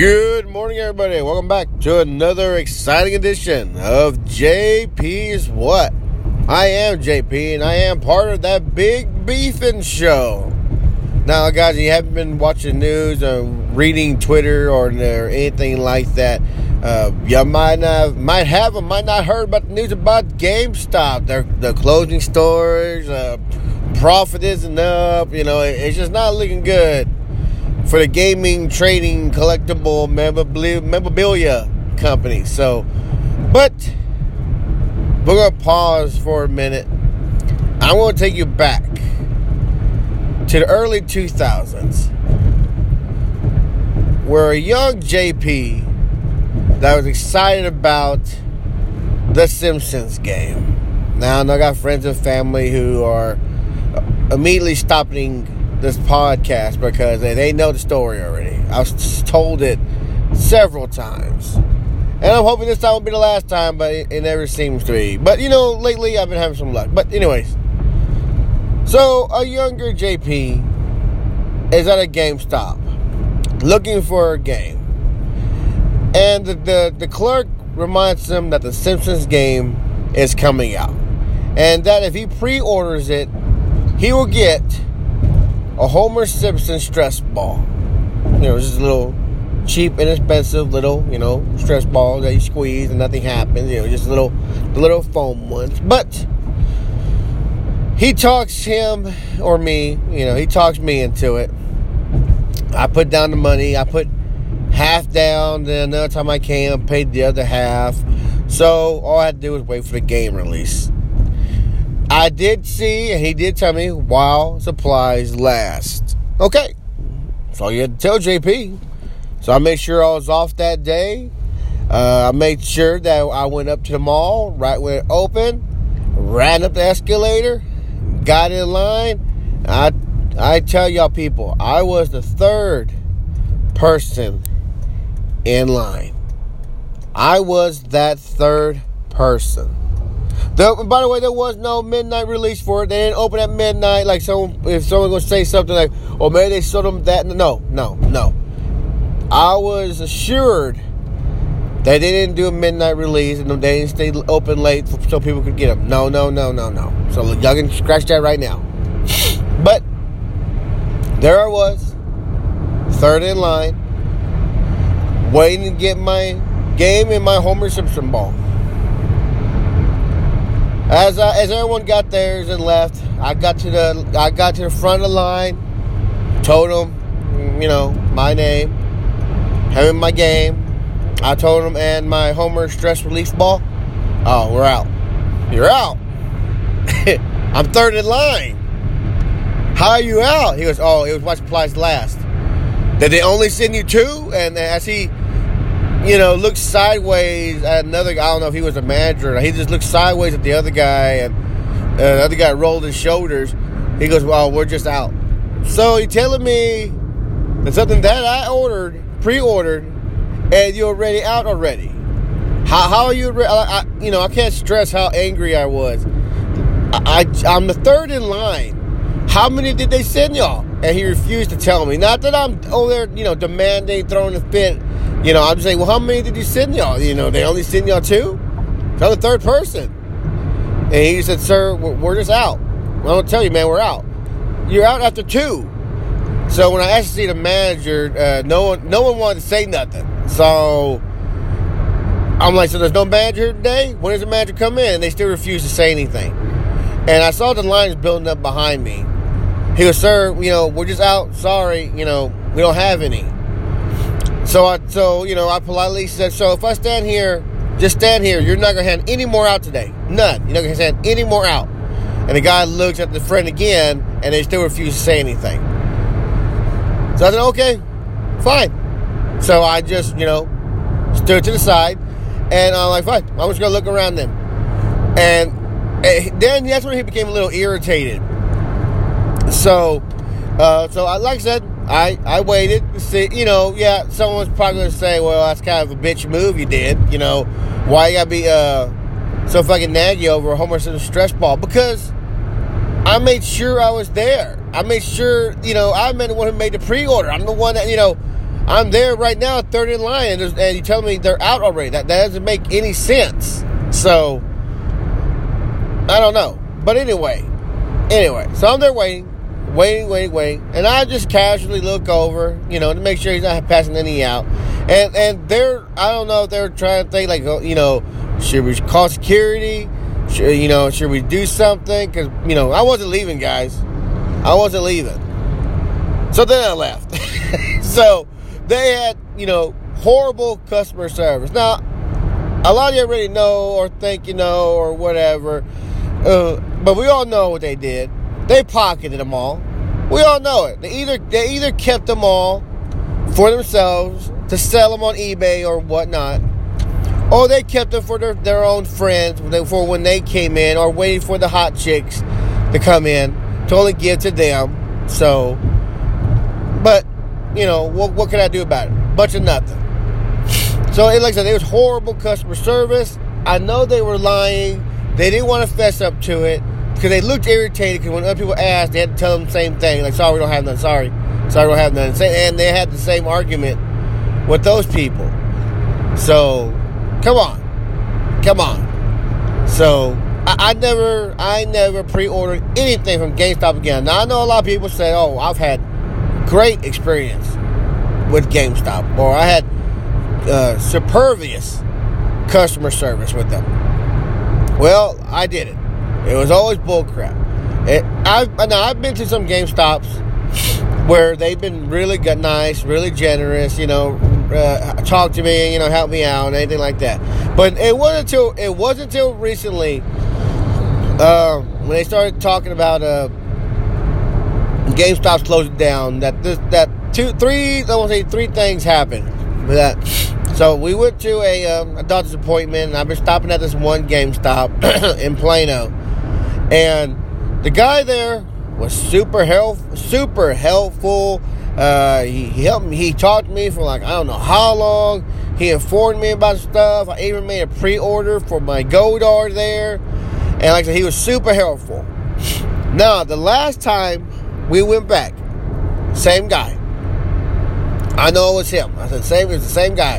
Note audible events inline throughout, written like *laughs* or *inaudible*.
Good morning, everybody. Welcome back to another exciting edition of JP's What? I am JP, and I am part of that big beefing show. Now, guys, you haven't been watching news or reading Twitter or, or anything like that. Uh, you might not might have or might not heard about the news about GameStop. They're, they're closing stores. Uh, profit isn't up. You know, it, it's just not looking good for the gaming, trading, collectible memorabilia company. So, but we're going to pause for a minute. I want to take you back to the early 2000s where a young JP that was excited about the Simpsons game. Now, I got friends and family who are immediately stopping this podcast because they, they know the story already. I've told it several times. And I'm hoping this time will be the last time, but it, it never seems to be. But, you know, lately I've been having some luck. But, anyways. So, a younger JP is at a GameStop looking for a game. And the, the, the clerk reminds him that the Simpsons game is coming out. And that if he pre orders it, he will get a Homer Simpson stress ball. You know, just a little cheap, inexpensive little, you know, stress ball that you squeeze and nothing happens. You know, just little, the little foam ones. But he talks him or me, you know, he talks me into it. I put down the money. I put half down. Then another time I came, paid the other half. So all I had to do was wait for the game release. I did see, and he did tell me, while supplies last. Okay. All you had to tell JP. So I made sure I was off that day. Uh, I made sure that I went up to the mall right when it opened, ran up the escalator, got in line. I, I tell y'all people, I was the third person in line. I was that third person. By the way, there was no midnight release for it. They didn't open at midnight. Like someone, if someone gonna say something like, "Oh, maybe they sold them that." No, no, no. I was assured that they didn't do a midnight release and they didn't stay open late so people could get them. No, no, no, no, no. So y'all can scratch that right now. *laughs* But there I was, third in line, waiting to get my game in my Homer Simpson ball. As uh, as everyone got theirs and left, I got to the I got to the front of the line, told them, you know, my name, having my game. I told him and my Homer stress relief ball. Oh, we're out. You're out. *laughs* I'm third in line. How are you out? He goes, oh, it was what supplies last. Did they only send you two? And as he you know, looked sideways at another guy. I don't know if he was a manager. He just looked sideways at the other guy, and uh, the other guy rolled his shoulders. He goes, "Well, we're just out." So he telling me that something that I ordered, pre-ordered, and you're already out already. How, how are you? I, I, you know, I can't stress how angry I was. I, I I'm the third in line. How many did they send y'all? And he refused to tell me. Not that I'm over there, you know, demanding, throwing a fit you know, I'm saying, well, how many did you send y'all? You know, they only send y'all two? Tell the third person. And he said, sir, we're just out. I'm going to tell you, man, we're out. You're out after two. So when I asked to see the manager, uh, no one, no one wanted to say nothing. So I'm like, so there's no manager today? When does the manager come in? And they still refuse to say anything. And I saw the lines building up behind me. He goes, sir, you know, we're just out. Sorry, you know, we don't have any. So I, so you know, I politely said, so if I stand here, just stand here. You're not gonna hand any more out today. None. You're not gonna hand any more out. And the guy looks at the friend again, and they still refuse to say anything. So I said, okay, fine. So I just, you know, stood to the side, and I'm like, fine. I'm just gonna look around then. And eh, then that's when he became a little irritated. So, uh, so I, like I said, I, I waited to see, you know, yeah, someone's probably to say, well, that's kind of a bitch move you did. You know, why you got to be uh, so fucking naggy over a Homer Simpson stress ball? Because I made sure I was there. I made sure, you know, I'm the one who made the pre order. I'm the one that, you know, I'm there right now, third in line, and, and you tell me they're out already. That, that doesn't make any sense. So, I don't know. But anyway, anyway, so I'm there waiting, waiting, waiting, waiting, and I just casually look over, you know, to make sure he's not passing any out. And and they're, I don't know if they're trying to think like, oh, you know, should we call security? Should, you know, should we do something? Because you know, I wasn't leaving, guys. I wasn't leaving. So then I left. *laughs* so they had, you know, horrible customer service. Now, a lot of you already know or think you know or whatever, uh, but we all know what they did. They pocketed them all. We all know it. They either they either kept them all for themselves to sell them on eBay or whatnot, or they kept them for their, their own friends for when they came in, or waiting for the hot chicks to come in to only give to them. So, but you know, what, what can I do about it? Bunch of nothing. So, like I said, it was horrible customer service. I know they were lying. They didn't want to fess up to it because they looked irritated because when other people asked, they had to tell them the same thing. Like, sorry, we don't have none. Sorry. Sorry, we don't have none. And they had the same argument with those people. So, come on. Come on. So, I, I never, I never pre-ordered anything from GameStop again. Now, I know a lot of people say, oh, I've had great experience with GameStop, or I had uh, supervious customer service with them. Well, I did it. It was always bullcrap. It, I've now I've been to some GameStops where they've been really good, nice, really generous. You know, uh, talk to me, you know, help me out, and anything like that. But it wasn't until it wasn't until recently uh, when they started talking about uh, GameStop's closing down, that this that two three I want to say three things happened that. So we went to a, um, a doctor's appointment, and I've been stopping at this one GameStop *clears throat* in Plano, and the guy there was super help super helpful. Uh, he, he, helped me. He talked to me for like I don't know how long. He informed me about stuff. I even made a pre-order for my Godar there, and like I said, he was super helpful. Now the last time we went back. Same guy. I know it was him. I said, same, it's the same guy.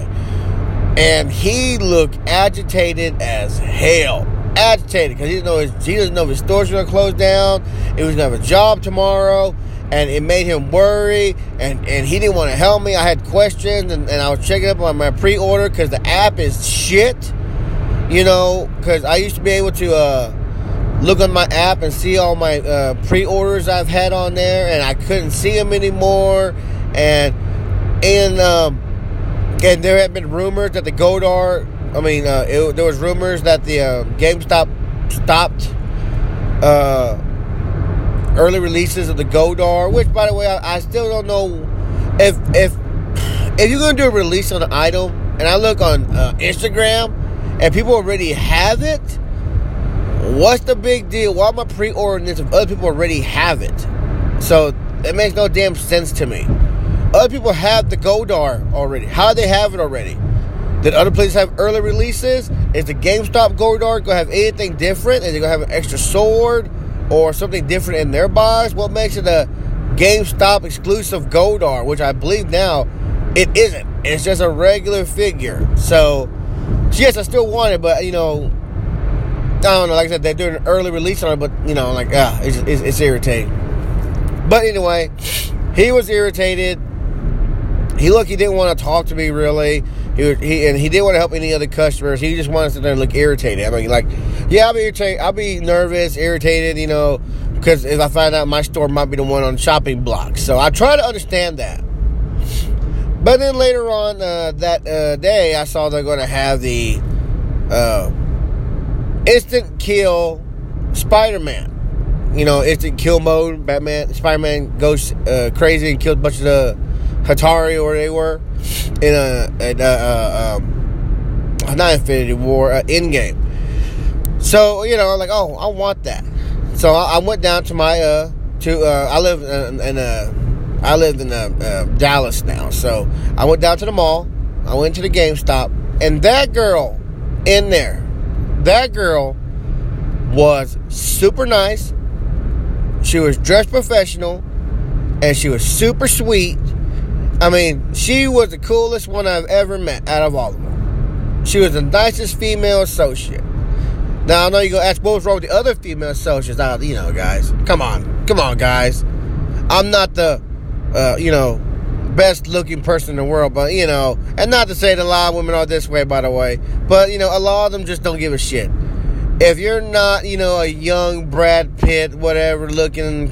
And he looked agitated as hell. Agitated because he didn't know his he doesn't know if his store's gonna close down. He was gonna have a job tomorrow, and it made him worry. And, and he didn't want to help me. I had questions, and, and I was checking up on my pre-order because the app is shit. You know, because I used to be able to uh, look on my app and see all my uh, pre-orders I've had on there, and I couldn't see them anymore. And and um, and there had been rumors that the Godar, I mean, uh, it, there was rumors that the uh, GameStop stopped uh, early releases of the Godar. Which, by the way, I, I still don't know if if if you're gonna do a release on an item, and I look on uh, Instagram and people already have it What's the big deal? Why am I pre-ordering this if other people already have it? So it makes no damn sense to me. Other people have the Godar already. How do they have it already? Did other places have early releases? Is the GameStop Godar gonna have anything different? Is it gonna have an extra sword or something different in their box? What makes it a GameStop exclusive Godar? Which I believe now it isn't. It's just a regular figure. So yes, I still want it, but you know, I don't know. Like I said, they're doing an early release on it, but you know, like ah, it's, it's, it's irritating. But anyway, he was irritated. He looked. He didn't want to talk to me really. He, he and he didn't want to help any other customers. He just wanted to look irritated. I mean, like, yeah, I'll be irritated. I'll be nervous, irritated. You know, because if I find out my store might be the one on shopping block, so I try to understand that. But then later on uh, that uh, day, I saw they're going to have the uh, instant kill Spider Man. You know, instant kill mode. Batman, Spider Man goes uh, crazy and kills a bunch of the Chitauri or they were in a, a, a, a um, not Infinity War, uh, Endgame. So you know, like, oh, I want that. So I, I went down to my uh to uh, I live in, in uh, I live in uh, uh, Dallas now. So I went down to the mall. I went to the GameStop, and that girl in there that girl was super nice. She was dressed professional and she was super sweet. I mean, she was the coolest one I've ever met out of all of them. She was the nicest female associate. Now I know you're gonna ask what was wrong with the other female associates. I, you know, guys, come on, come on, guys. I'm not the, uh, you know, best looking person in the world, but you know, and not to say that a lot of women are this way, by the way, but you know, a lot of them just don't give a shit. If you're not, you know, a young Brad Pitt, whatever looking,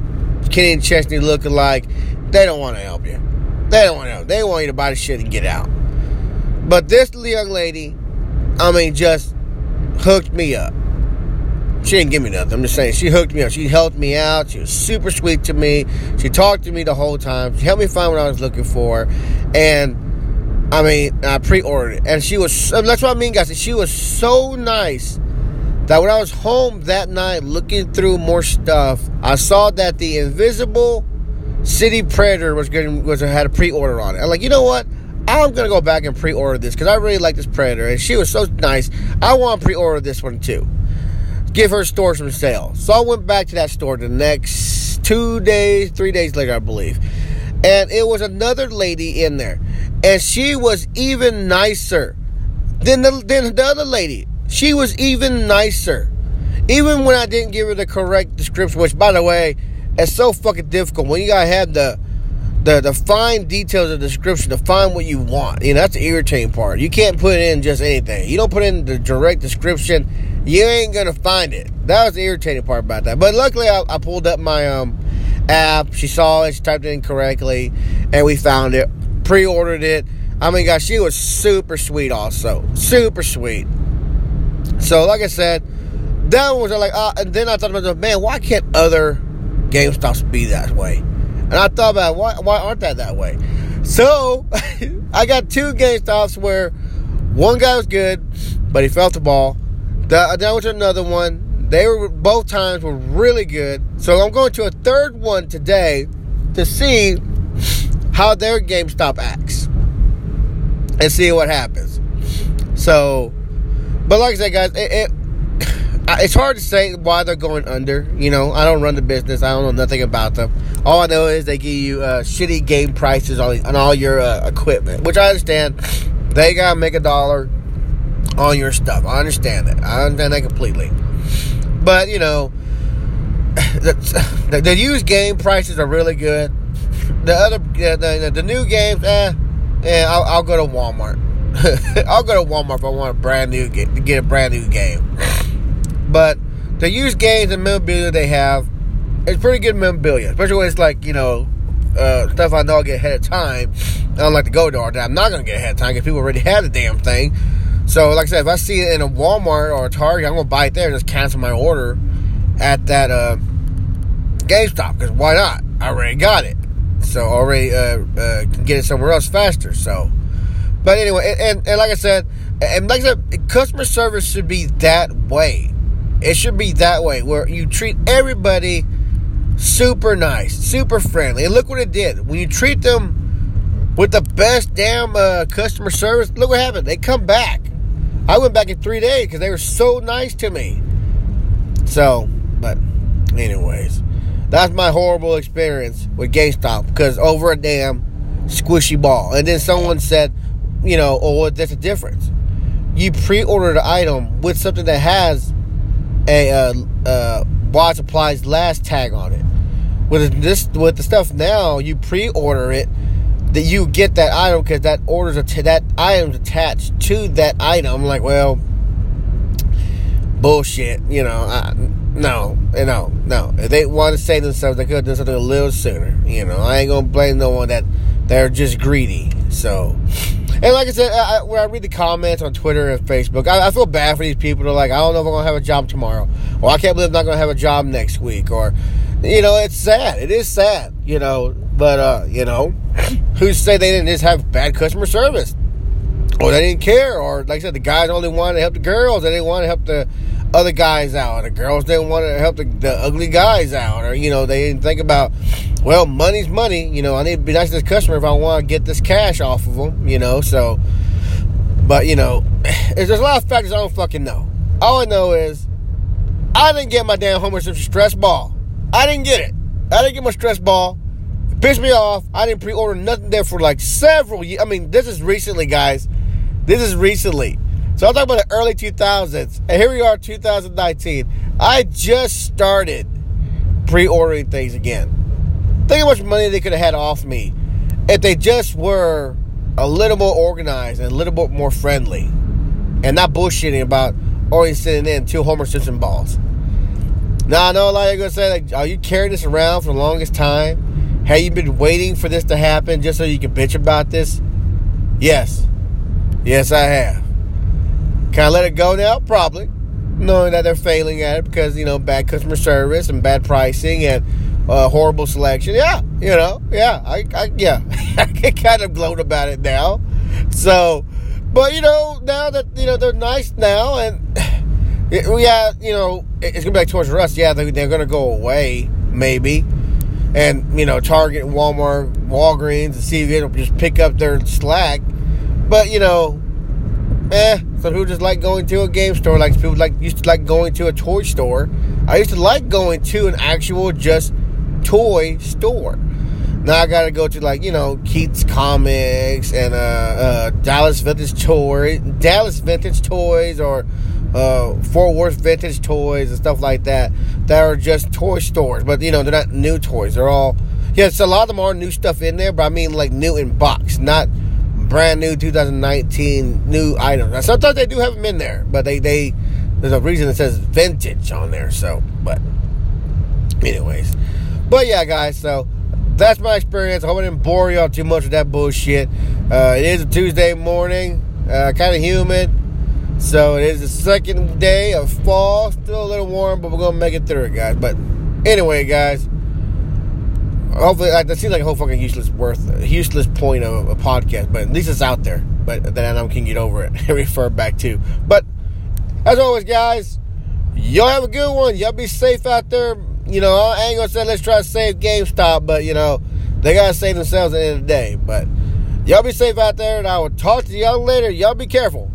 Kenny and Chesney looking like, they don't want to help you. They don't want to help. They want you to buy the shit and get out. But this young lady, I mean, just hooked me up. She didn't give me nothing. I'm just saying she hooked me up. She helped me out. She was super sweet to me. She talked to me the whole time. She helped me find what I was looking for. And I mean, I pre-ordered it. And she was that's what I mean, guys. She was so nice that when I was home that night looking through more stuff, I saw that the invisible City Predator was getting was had a pre-order on it. I'm like, you know what? I'm gonna go back and pre-order this because I really like this Predator, and she was so nice. I want to pre-order this one too give her store some sales. So I went back to that store the next two days, three days later, I believe. And it was another lady in there. And she was even nicer than the, than the other lady. She was even nicer. Even when I didn't give her the correct description, which, by the way, it's so fucking difficult. When you gotta have the the, the fine details of the description to find what you want. You know, that's the irritating part. You can't put in just anything. You don't put in the direct description you ain't gonna find it. That was the irritating part about that. But luckily, I, I pulled up my um, app. She saw it. She typed it in correctly, and we found it. Pre-ordered it. I mean, gosh, she was super sweet. Also, super sweet. So, like I said, that was like, uh, and then I thought about, man, why can't other GameStops be that way? And I thought about why why aren't that that way? So *laughs* I got two GameStops where one guy was good, but he felt the ball. That, that was another one. They were both times were really good. So I'm going to a third one today to see how their GameStop acts and see what happens. So, but like I said, guys, it, it it's hard to say why they're going under. You know, I don't run the business. I don't know nothing about them. All I know is they give you uh, shitty game prices on, on all your uh, equipment, which I understand. They gotta make a dollar on your stuff. I understand that. I understand that completely. But you know, *sighs* *sighs* the, the used game prices are really good. The other, the, the, new games, eh, eh I'll, I'll go to Walmart. *laughs* I'll go to Walmart if I want a brand new to get a brand new game. But the used games and memorabilia they have, it's pretty good memorabilia, especially when it's like you know uh, stuff I know I get ahead of time. I don't like to go to all that. I'm not gonna get ahead of time because people already had the damn thing. So, like I said, if I see it in a Walmart or a Target, I'm gonna buy it there and just cancel my order at that uh, GameStop because why not? I already got it, so already uh, uh, can get it somewhere else faster. So, but anyway, and, and, and like I said, and like I said, customer service should be that way. It should be that way where you treat everybody super nice, super friendly. And look what it did when you treat them with the best damn uh, customer service. Look what happened. They come back. I went back in three days because they were so nice to me. So, but, anyways, that's my horrible experience with GameStop because over a damn squishy ball. And then someone said, you know, oh, well, there's a difference. You pre-ordered an item with something that has a uh, uh, last tag on it. With this, with the stuff now, you pre-order it that you get that item because that orders that item's attached to that item. Like, well, bullshit. You know, I, no, no, no. If they want to save themselves, they could have done something a little sooner. You know, I ain't gonna blame no one that they're just greedy. So, and like I said, I, when I read the comments on Twitter and Facebook, I, I feel bad for these people. They're like, I don't know if I'm gonna have a job tomorrow, or I can't believe I'm not gonna have a job next week, or you know, it's sad. It is sad. You know, but uh, you know, who say they didn't just have bad customer service, or they didn't care, or like I said, the guys only wanted to help the girls, they didn't want to help the other guys out. The girls didn't want to help the, the ugly guys out, or you know, they didn't think about, well, money's money. You know, I need to be nice to this customer if I want to get this cash off of them. You know, so, but you know, *sighs* there's a lot of factors I don't fucking know. All I know is I didn't get my damn Homer Simpson stress ball. I didn't get it. I didn't get my stress ball It Pissed me off. I didn't pre-order nothing there for like several years. I mean, this is recently, guys. This is recently. So I'm talking about the early 2000s. And here we are, 2019. I just started pre-ordering things again. Think how much money they could have had off me if they just were a little more organized and a little bit more friendly and not bullshitting about oh, only sending in two Homer Simpson balls. Now, I know a lot of you are going to say, like, are you carrying this around for the longest time? Have you been waiting for this to happen just so you can bitch about this? Yes. Yes, I have. Can I let it go now? Probably. Knowing that they're failing at it because, you know, bad customer service and bad pricing and uh, horrible selection. Yeah, you know, yeah, I, I yeah, *laughs* I kind of gloat about it now. So, but you know, now that you know they're nice now, and *sighs* we yeah, you know, it's gonna be like R Us. Yeah, they, they're gonna go away maybe, and you know, Target, Walmart, Walgreens, and see if will just pick up their slack. But you know, eh, some people just like going to a game store, like people like used to like going to a toy store. I used to like going to an actual just toy store. Now I gotta go to like you know Keith's Comics and uh, uh, Dallas Vintage Toys, Dallas Vintage Toys, or uh, Fort Worth Vintage Toys and stuff like that. That are just toy stores, but you know they're not new toys. They're all yes, a lot of them are new stuff in there, but I mean like new in box, not brand new 2019 new items. Now, sometimes they do have them in there, but they they there's a reason it says vintage on there. So, but anyways. But yeah, guys, so that's my experience. I hope I didn't bore y'all too much with that bullshit. Uh, it is a Tuesday morning, uh, kind of humid. So it is the second day of fall. Still a little warm, but we're to make it through it, guys. But anyway, guys, hopefully, that seems like a whole fucking useless worth, useless point of a podcast, but at least it's out there. But then I can get over it *laughs* and refer back to. But as always, guys, y'all have a good one. Y'all be safe out there you know, I ain't gonna say let's try to save GameStop, but you know, they gotta save themselves at the end of the day. But y'all be safe out there, and I will talk to y'all later. Y'all be careful.